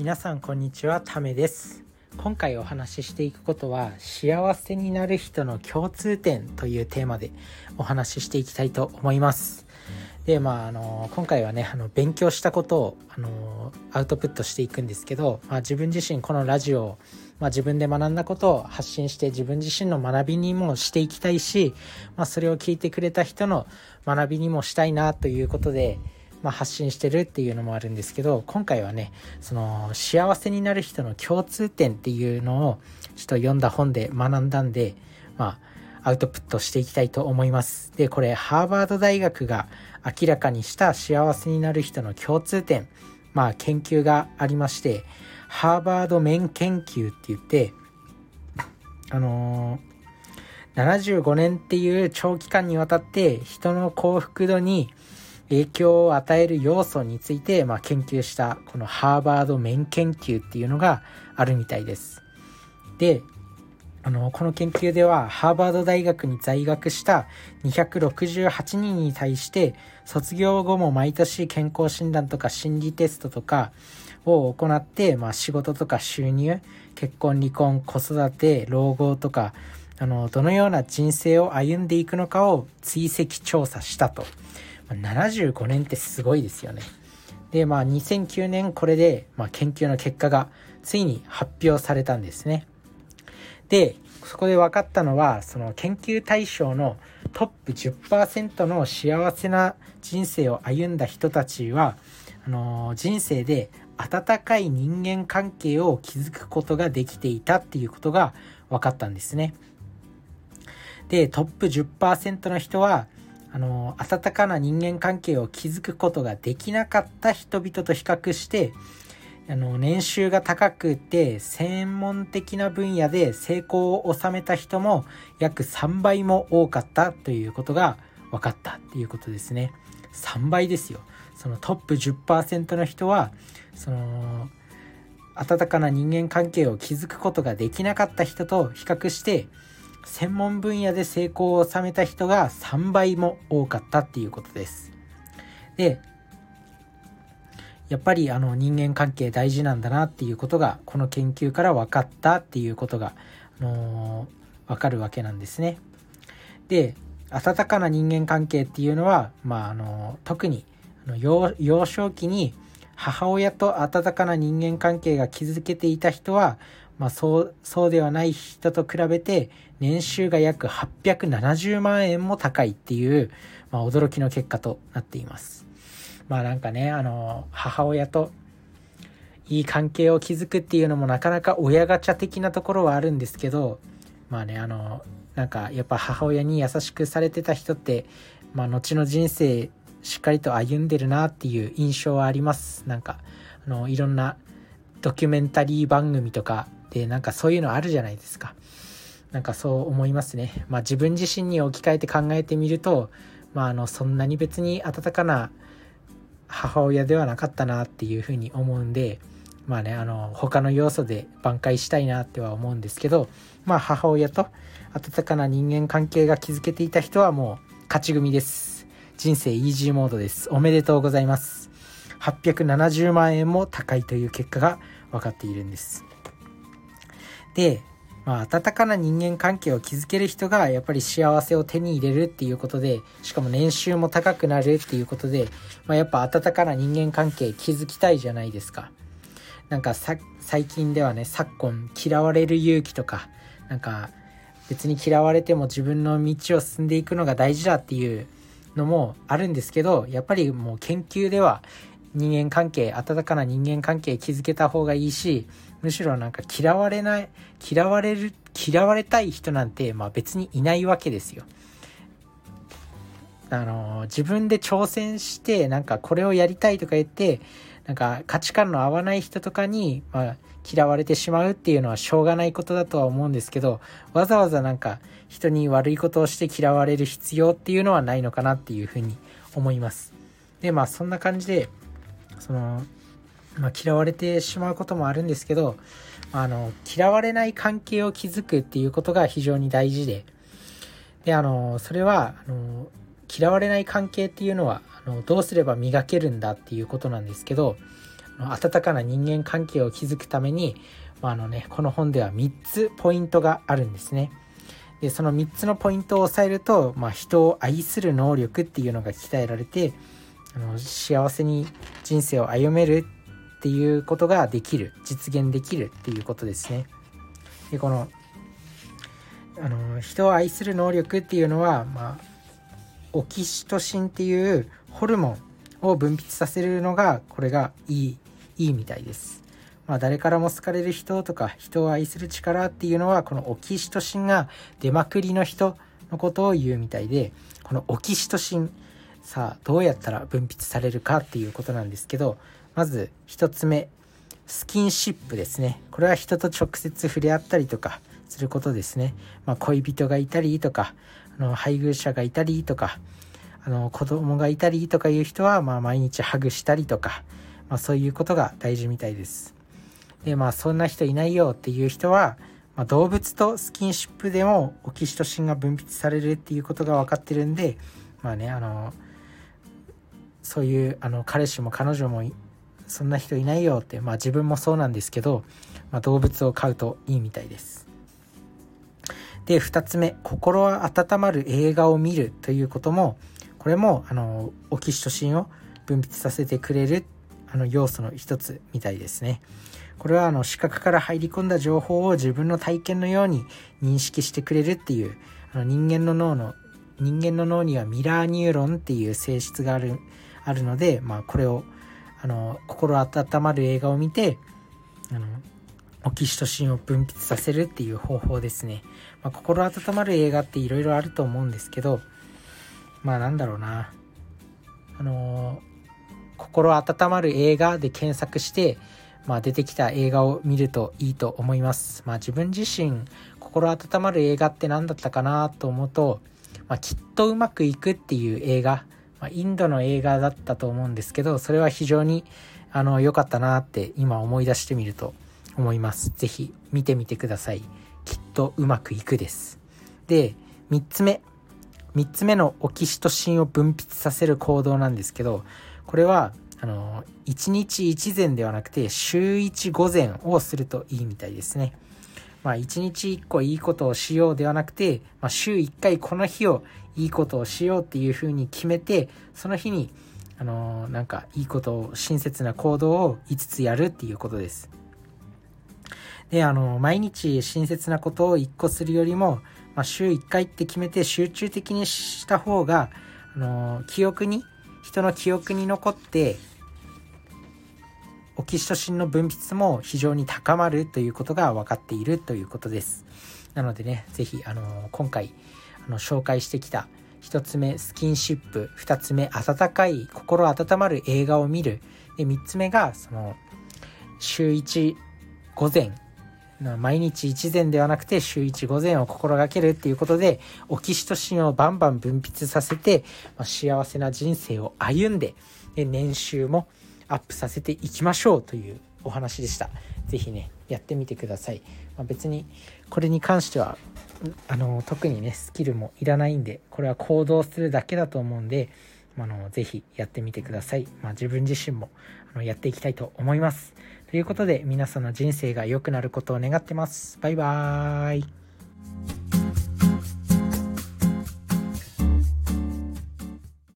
皆さんこんにちはためです。今回お話ししていくことは幸せになる人の共通点というテーマでお話ししていきたいと思います。でまああの今回はねあの勉強したことをあのアウトプットしていくんですけど、まあ、自分自身このラジオ、まあ、自分で学んだことを発信して自分自身の学びにもしていきたいし、まあ、それを聞いてくれた人の学びにもしたいなということでまあ、発信してるっていうのもあるんですけど今回はねその幸せになる人の共通点っていうのをちょっと読んだ本で学んだんでまあアウトプットしていきたいと思います。でこれハーバード大学が明らかにした幸せになる人の共通点まあ研究がありましてハーバード面研究って言ってあのー、75年っていう長期間にわたって人の幸福度に影響を与える要素について、まあ、研究したこのハーバード面研究っていうのがあるみたいです。であのこの研究ではハーバード大学に在学した268人に対して卒業後も毎年健康診断とか心理テストとかを行って、まあ、仕事とか収入結婚離婚子育て老後とかあのどのような人生を歩んでいくのかを追跡調査したと。75年ってすごいですよね。で、まあ2009年これで、まあ、研究の結果がついに発表されたんですね。で、そこで分かったのは、その研究対象のトップ10%の幸せな人生を歩んだ人たちは、あのー、人生で温かい人間関係を築くことができていたっていうことが分かったんですね。で、トップ10%の人は、あの温かな人間関係を築くことができなかった人々と比較してあの年収が高くて専門的な分野で成功を収めた人も約3倍も多かったということが分かったっていうことですね。3倍ですよ。そのトップ10%の人はその温かな人間関係を築くことができなかった人と比較して専門分野で成功を収めた人が3倍も多かったっていうことです。で、やっぱりあの人間関係大事なんだなっていうことがこの研究から分かったっていうことが、あのー、分かるわけなんですね。で温かな人間関係っていうのは、まああの特にあの幼幼少期に母親と温かな人間関係が築けていた人はまあ、そうそうではない人と比べて年収が約870万円も高いっていう、まあ、驚きの結果となっています。まあなんかねあの母親といい関係を築くっていうのもなかなか親ガチャ的なところはあるんですけどまあねあのなんかやっぱ母親に優しくされてた人って、まあ、後の人生しっかりと歩んでるなっていう印象はありますなんかあのいろんなドキュメンタリー番組とかでなんかそういうのあるじゃないですか。なんかそう思いますね。まあ自分自身に置き換えて考えてみるとまああのそんなに別に温かな母親ではなかったなっていうふうに思うんでまあねあの他の要素で挽回したいなっては思うんですけどまあ母親と温かな人間関係が築けていた人はもう勝ち組です。人生イージーモードです。おめでとうございます。870万円も高いという結果が分かっているんです。で、まあ、温かな人間関係を築ける人がやっぱり幸せを手に入れるっていうことでしかも年収も高くなるっていうことで、まあ、やっぱ温かな人間関係築きたいじゃないですか。なんか最近ではね昨今嫌われる勇気とかなんか別に嫌われても自分の道を進んでいくのが大事だっていうのもあるんですけどやっぱりもう研究では人間関係温かな人間関係築けた方がいいしむしろなんか嫌われない嫌われる嫌われたい人なんて、まあ、別にいないわけですよ。あの自分で挑戦してなんかこれをやりたいとか言ってなんか価値観の合わない人とかに、まあ、嫌われてしまうっていうのはしょうがないことだとは思うんですけどわざわざなんか人に悪いことをして嫌われる必要っていうのはないのかなっていうふうに思います。でまあそんな感じでそのまあ、嫌われてしまうこともあるんですけど、あの、嫌われない関係を築くっていうことが非常に大事で、で、あの、それは、あの、嫌われない関係っていうのは、あの、どうすれば磨けるんだっていうことなんですけど、温かな人間関係を築くために、まあ、あのね、この本では3つポイントがあるんですね。でその3つのポイントを押さえると、まあ、人を愛する能力っていうのが鍛えられてあの幸せに人生を歩めるっていうことができる実現できるっていうことですね。でこのあの人を愛する能力っていうのは、まあ、オキシトシンっていうホルモンを分泌させるのがこれがいいいいみたいです。まあ、誰からも好かれる人とか人を愛する力っていうのはこのオキシトシンが出まくりの人のことを言うみたいでこのオキシトシンさあどうやったら分泌されるかっていうことなんですけどまず1つ目スキンシップですね。これは人と直接触れ合ったりとかすることですね、まあ、恋人がいたりとかあの配偶者がいたりとかあの子供がいたりとかいう人は、まあ、毎日ハグしたりとか、まあ、そういうことが大事みたいです。でまあそんな人いないよっていう人は、まあ、動物とスキンシップでもオキシトシンが分泌されるっていうことが分かってるんでまあねあのそういうあの彼氏も彼女もそんな人いないよってまあ自分もそうなんですけど、まあ、動物を飼うといいみたいです。で2つ目心温まる映画を見るということもこれもあのオキシトシンを分泌させてくれるあの要素の一つみたいですね。これはあの視覚から入り込んだ情報を自分の体験のように認識してくれるっていうあの人間の脳の人間の脳にはミラーニューロンっていう性質があるあるので、まあ、これをあの心温まる映画を見てあのオキシトシンを分泌させるっていう方法ですね、まあ、心温まる映画っていろいろあると思うんですけどまあなんだろうなあの心温まる映画で検索してまあ、出てきた映画を見るといいと思います。まあ、自分自身心温まる映画って何だったかなと思うと、まあ、きっとうまくいくっていう映画、まあ、インドの映画だったと思うんですけどそれは非常にあの良かったなって今思い出してみると思います。是非見てみてください。きっとうまくいくです。で3つ目3つ目のオキシトシンを分泌させる行動なんですけどこれはあの1日1膳ではなくて週1午前をするといいみたいですね。まあ1日1個いいことをしようではなくて、まあ、週1回この日をいいことをしようっていうふうに決めてその日にあのなんかいいことを親切な行動を5つやるっていうことです。であの毎日親切なことを1個するよりも、まあ、週1回って決めて集中的にした方があの記憶に人の記憶に残ってオキシトシンの分泌も非常に高まるということが分かっているということです。なのでね、是非あの今回あの紹介してきた1つ目スキンシップ2つ目温かい心温まる映画を見るで3つ目がその週1午前毎日1膳ではなくて週1午前を心がけるっていうことでオキシトシンをバンバン分泌させて、まあ、幸せな人生を歩んでで年収もアップさせていきましょうというお話でした。是非ねやってみてください。まあ、別にこれに関してはあの特にねスキルもいらないんでこれは行動するだけだと思うんであのぜひやってみてください。まあ、自分自身もあのやっていきたいと思います。ということで皆さんの人生が良くなることを願ってます。バイバーイ。